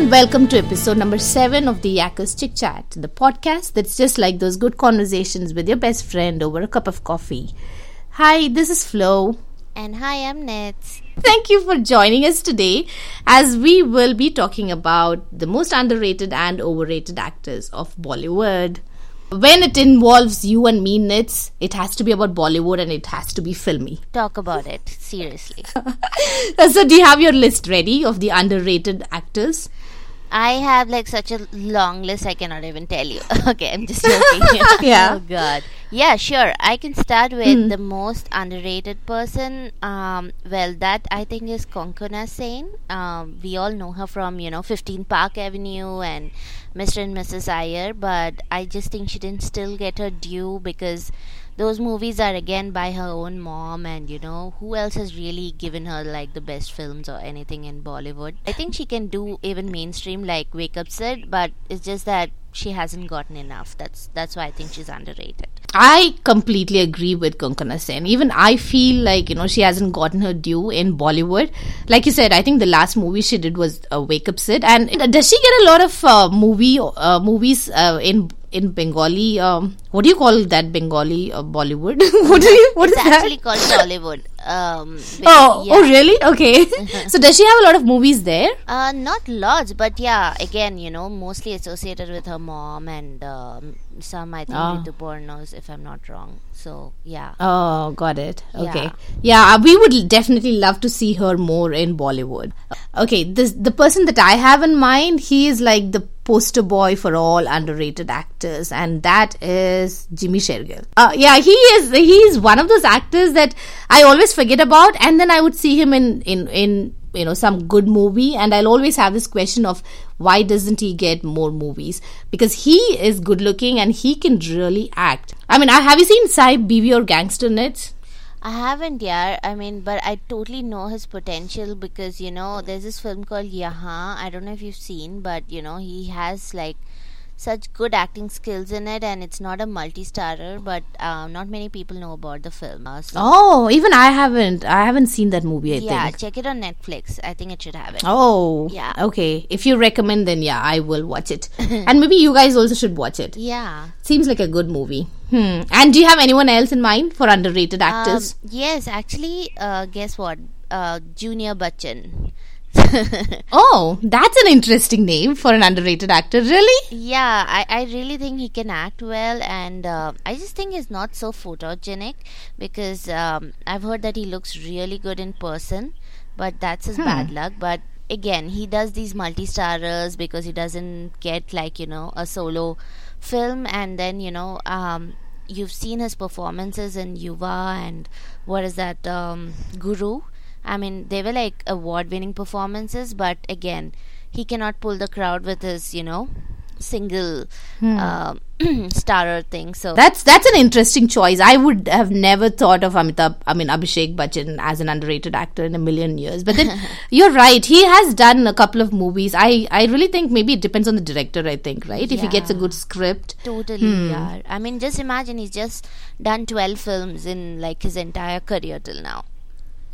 and welcome to episode number 7 of the Yakkers Chick Chat, the podcast that's just like those good conversations with your best friend over a cup of coffee. Hi, this is Flo. And hi, I'm Nits. Thank you for joining us today as we will be talking about the most underrated and overrated actors of Bollywood. When it involves you and me, Nits, it has to be about Bollywood and it has to be filmy. Talk about it, seriously. so, do you have your list ready of the underrated actors? I have like such a long list I cannot even tell you. okay, I'm just joking. Yeah. Oh god. Yeah, sure. I can start with the most underrated person. Um, well, that I think is Konkona Sen. Um, we all know her from you know 15 Park Avenue and Mr. and Mrs. Iyer, but I just think she didn't still get her due because those movies are again by her own mom and you know who else has really given her like the best films or anything in bollywood i think she can do even mainstream like wake up sid but it's just that she hasn't gotten enough that's that's why i think she's underrated I completely agree with Konkona Sen. Even I feel like, you know, she hasn't gotten her due in Bollywood. Like you said, I think the last movie she did was uh, Wake Up Sid. And does she get a lot of uh, movie uh, movies uh, in in Bengali? Um, what do you call that Bengali uh, Bollywood? what do you, what it's is that? actually called Bollywood. Um, Oh, yeah. oh, really? Okay. so does she have a lot of movies there? Uh, not lots, but yeah, again, you know, mostly associated with her mom and um, some, I think, Ah. Rituparno's, if I'm not wrong. So, yeah. Oh, got it. Okay. Yeah. Yeah, uh, we would definitely love to see her more in Bollywood. Okay, this the person that I have in mind, he is like the poster boy for all underrated actors, and that is Jimmy Shergill. Uh, yeah, he is. He is one of those actors that I always forget about, and then I would see him in in in you know some good movie and i'll always have this question of why doesn't he get more movies because he is good looking and he can really act i mean have you seen Saheb Biwi or gangster Nits I haven't yet. I mean, but I totally know his potential because you know there's this film called Yahan. I don't know if you've seen, but you know he has like such good acting skills in it, and it's not a multi-starrer. But uh, not many people know about the film. Uh, so, oh even i haven't i haven't seen that movie i yeah, think check it on Netflix. I think it should have it. oh Yeah. okay if you recommend then yeah i will watch it and maybe you guys also should watch it Yeah. seems like a good movie hmm and do you have anyone else in mind for underrated actors Um, yes, actually, uh, guess what? Uh, Junior Bachchan. oh that's an interesting name for an underrated actor really Yeah, I, I really think he can act well, and uh, I just think he's not so photogenic because um, I've heard that he looks really good in person, but that's his bad luck. But again, he does these multi starrers because he doesn't get like you know a solo film, and then you know um, you've seen his performances in Yuva and what is that um, Guru. I mean, they were like award winning performances, but again, he cannot pull the crowd with his, you know, single um starrer thing. So, That's that's an interesting choice. I would have never thought of Amitabh, I mean Abhishek Bachchan as an underrated actor in a million years. But then you're right. He has done a couple of movies. I I really think maybe it depends on the director. I think right if he gets a good script. totally, yeah. I mean, just imagine he's just done 12 films in like his entire career till now.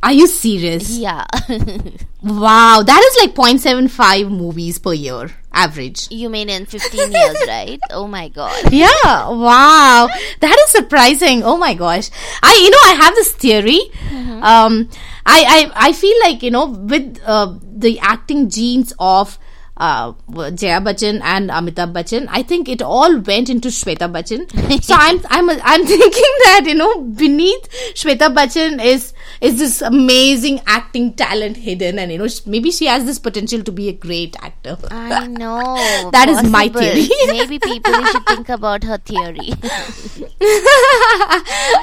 Are you serious? Yeah. Wow, that is like 0.75 movies per year average. you mean in 15 years, right? Oh my god. Yeah, wow. That is surprising. Oh my gosh. I you know I have this theory. Um I, I I feel like, you know, with uh, the acting genes of uh, Jaya Bachchan and Amitabh Bachchan, I think it all went into Shweta Bachchan. so I'm I'm I'm thinking that you know beneath Shweta Bachchan is is this amazing acting talent hidden, and you know maybe she has this potential to be a great actor. I know. That is my theory. Maybe people should think about her theory.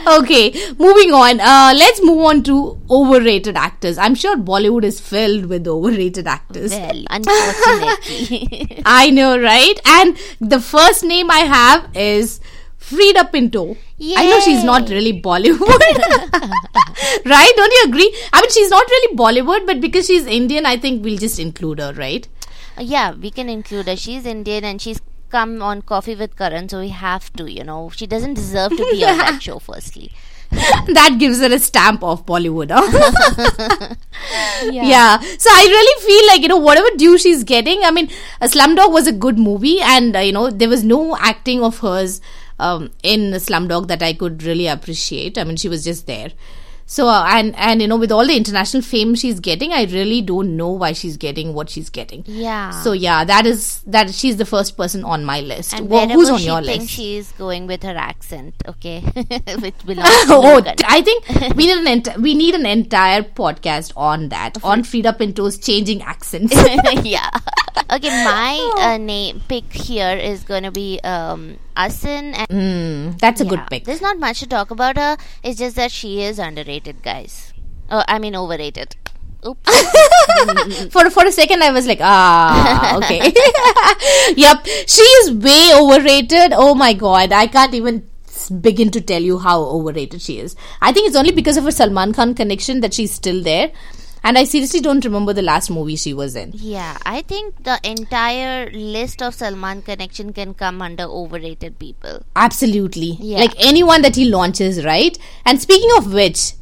okay, moving on. Uh, let's move on to overrated actors. I'm sure Bollywood is filled with overrated actors. well, unfortunately. I know, right? And the first name I have is Freida Pinto. I know she's not really Bollywood. right? Don't you agree? I mean, she's not really Bollywood, but because she's Indian, I think we'll just include her, right? yeah, we can include her. She's Indian and she's come on Coffee with Karan, so we have to, you know. She doesn't deserve to be on that show, firstly. that gives her a stamp of Bollywood. Huh? yeah. So I really feel like you know whatever due she's getting. I mean, a Slumdog was a good movie, and uh, you know there was no acting of hers um, in Slumdog that I could really appreciate. I mean, she was just there. So uh, and and you know with all the international fame she's getting, I really don't know why she's getting what she's getting. Yeah. So yeah, that is that she's the first person on my list. and wherever who's on your list? she's going with her accent, okay, which belongs to oh. I think we need an ent- we need an entire podcast on that on Freida Pinto's changing accents. yeah. Okay, my uh, name pick here is gonna be um, Asin, and Hmm, that's a good pick. There's not much to talk about her. It's just that she is underrated, guys. Oh, I mean overrated. Oops. for for a second, I was like, ah, okay. yep, she is way overrated. Oh my god, I can't even begin to tell you how overrated she is. I think it's only because of her Salman Khan connection that she's still there. And I seriously don't remember the last movie she was in. yeah, I think the entire list of Salman connection can come under overrated people. Absolutely. Yeah. Like anyone that he launches, right? And speaking of which,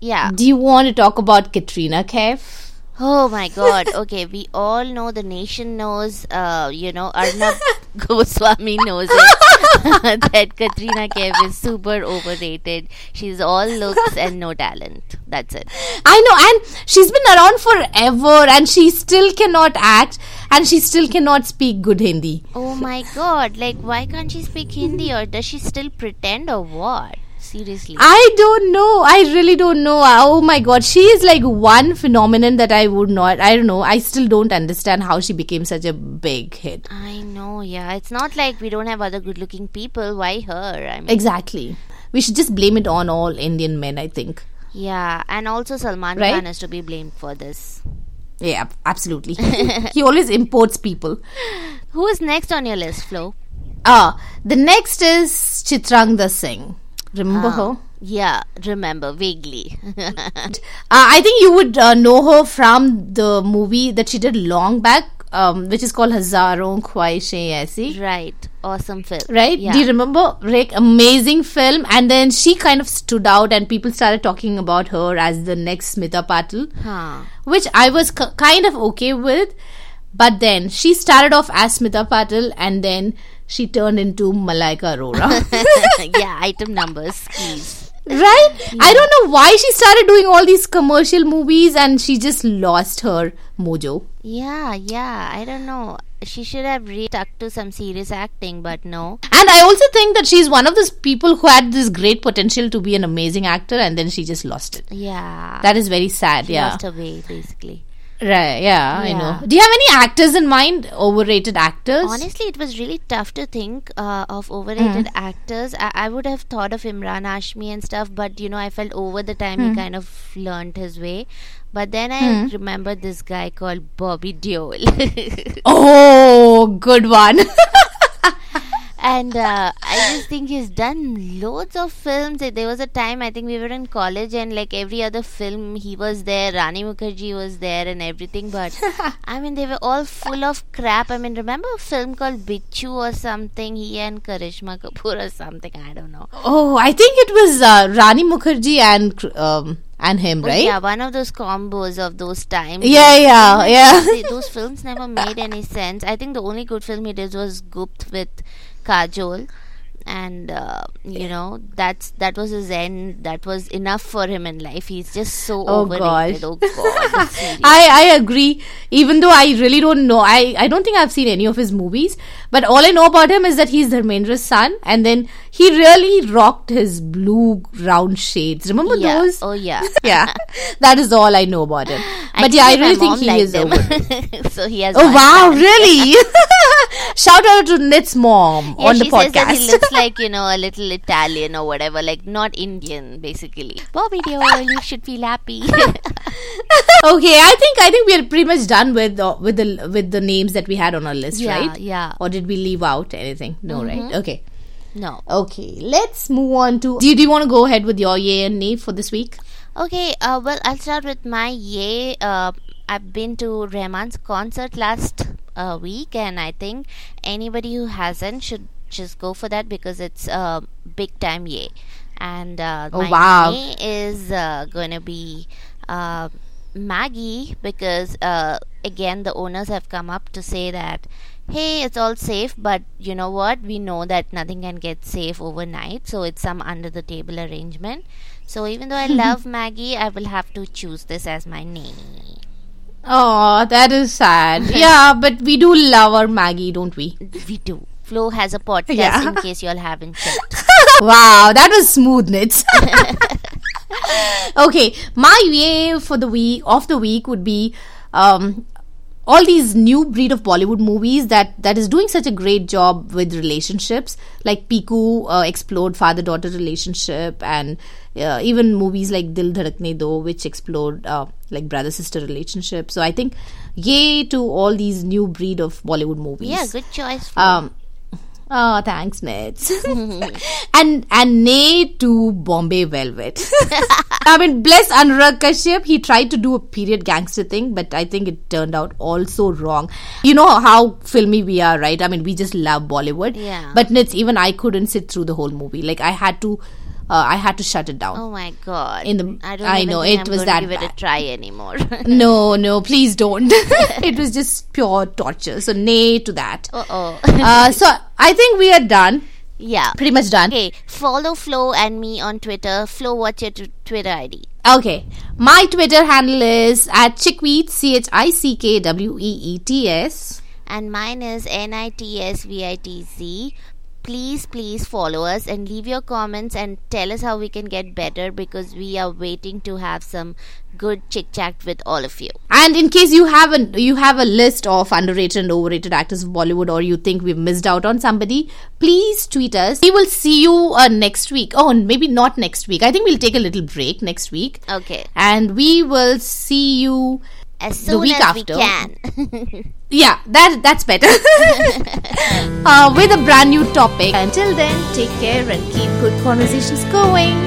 Yeah. do you want to talk about Katrina Kaif? Oh my god. Okay, we all know the nation knows, uh, you know, Arnab Goswami knows it. that Katrina Kaif is super overrated. She's all looks and no talent. That's it. I know, and she's been around forever, and she still cannot act, and she still cannot speak good Hindi. Oh my god. Like, why can't she speak Hindi or does she still pretend or what? Seriously. I don't know. I really don't know. Oh my god, she is like one phenomenon that I would not. I don't know. I still don't understand how she became such a big hit. I know, yeah. It's not like we don't have other good looking people. Why her? I mean, Exactly. We should just blame it on all Indian men. I think. yeah. And also, Salman Right? Khan is to be blamed for this. Yeah, absolutely. he always imports people. Who is next on your list, Flo? Ah, the next is Chitrangda Singh. Remember her? Yeah, remember vaguely. Uh, I think you would uh, know her from the movie that she did long back, um, which is called Hazaron Khwaishein Aisi. right, awesome film. Right? Yeah. Do you remember? Rick, amazing film. And then she kind of stood out, and people started talking about her as the next Smita Patil, Huh. which I was kind of okay with. But then she started off as Smita Patil, and then she turned into Malaika Arora. yeah, item numbers, please. Right? I don't know why she started doing all these commercial movies and she just lost her mojo. Yeah, yeah. I don't know. She should have really stuck to some serious acting, but no. And I also think that she's one of those people who had this great potential to be an amazing actor and then she just lost it. Yeah. That is very sad, she yeah. lost her way, basically. Right, yeah, I know. Do you have any actors in mind? Overrated actors? Honestly, it was really tough to think uh, of overrated Hmm. actors. I-, I would have thought of Emraan Hashmi and stuff, but you know, I felt over the time Hmm. he kind of learned his way. But then I remembered this guy called Bobby Deol. Oh, good one. and uh, I just think he's done loads of films. There was a time I think we were in college, and like every other film, he was there. Rani Mukherjee was there, and everything. But I mean, they were all full of crap. I mean, remember a film called Bichhoo or something? He and Karishma Kapoor or something. I don't know. oh, I think it was uh, Rani Mukherjee and um, and him, Oh, right? yeah, one of those combos of those times. Yeah, yeah, yeah. Those films never made any sense. I think the only good film he did was Gupt with Kajol. And uh, you know that's that was his end. That was enough for him in life. He's just so Oh, overrated. gosh. Oh god. I, I agree. Even though I really don't know, I, I don't think I've seen any of his movies. But all I know about him is that he's Dharmendra's son, and then he really rocked his blue round shades. Remember yeah. those? Oh yeah. Yeah, that is all I know about him. But yeah, I really think he is over. so he has. oh wow, really? Shout out to Nit's mom Yeah, on the podcast. she says that he looks like you know a little Italian or whatever, like not Indian, basically. Bobby Deol, you should feel happy. okay, I think I think we are pretty much done with the, with the with the names that we had on our list, yeah, right? yeah. Or did we leave out anything? No, right? Okay. No. Okay, let's move on to. Do you, do you want to go ahead with your yay and nay for this week? Okay, uh, well, I'll start with my yay. Uh, I've been to Rahman's concert last uh, week, and I think anybody who hasn't should just go for that because it's a big time yay. and uh, Oh, my wow. nay is uh, to be uh, Maggie because uh, again the owners have come up to say that hey it's all safe but you know what we know that nothing can get safe overnight so it's some under the table arrangement so even though I love Maggie I will have to choose this as my name Oh, that is sad. yeah, but we do love our Maggie, don't we? we do Flo has a podcast Yeah. in case you all haven't checked wow, that was smooth, Nits. okay, my way for the week of the week would be um, all these new breed of Bollywood movies that that is doing such a great job with relationships, like Piku uh, explored father-daughter relationship, and uh, even movies like Dil Dhadakne Do, which explored uh, like brother-sister relationship. So I think, yay to all these new breed of Bollywood movies. yeah good choice. Um, oh, thanks, Nits. and and nay to Bombay Velvet. I mean, bless Anurag Kashyap. He tried to do a period gangster thing, but I think it turned out also wrong. You know how filmy we are, right? I mean, we just love Bollywood. Yeah. But Nits, even I couldn't sit through the whole movie. Like I had to, uh, I had to shut it down. Oh my god! In the- I don't I know, it I'm was that give it a bad. try anymore. No, no, please don't. it was just pure torture. So nay to that. uh oh. Uh, so I think we are done. yeah. Pretty much done. Okay, follow Flo and me on Twitter. Flo, what's your t- Twitter ID? Okay. My Twitter handle is at chickweets, C H I C K W E E T S. And mine is N I T S V I T Z. Please, please follow us and leave your comments and tell us how we can get better because we are waiting to have some good chit chat with all of you. And in case you haven't you have a list of underrated and overrated actors of Bollywood, or you think we've missed out on somebody, please tweet us. We will see you uh, next week. Oh, maybe not next week. I think we'll take a little break next week, Okay, and we will see you. As soon week as after. we can. Yeah, that that's better. uh, with a brand new topic. Until then, take care and keep good conversations going.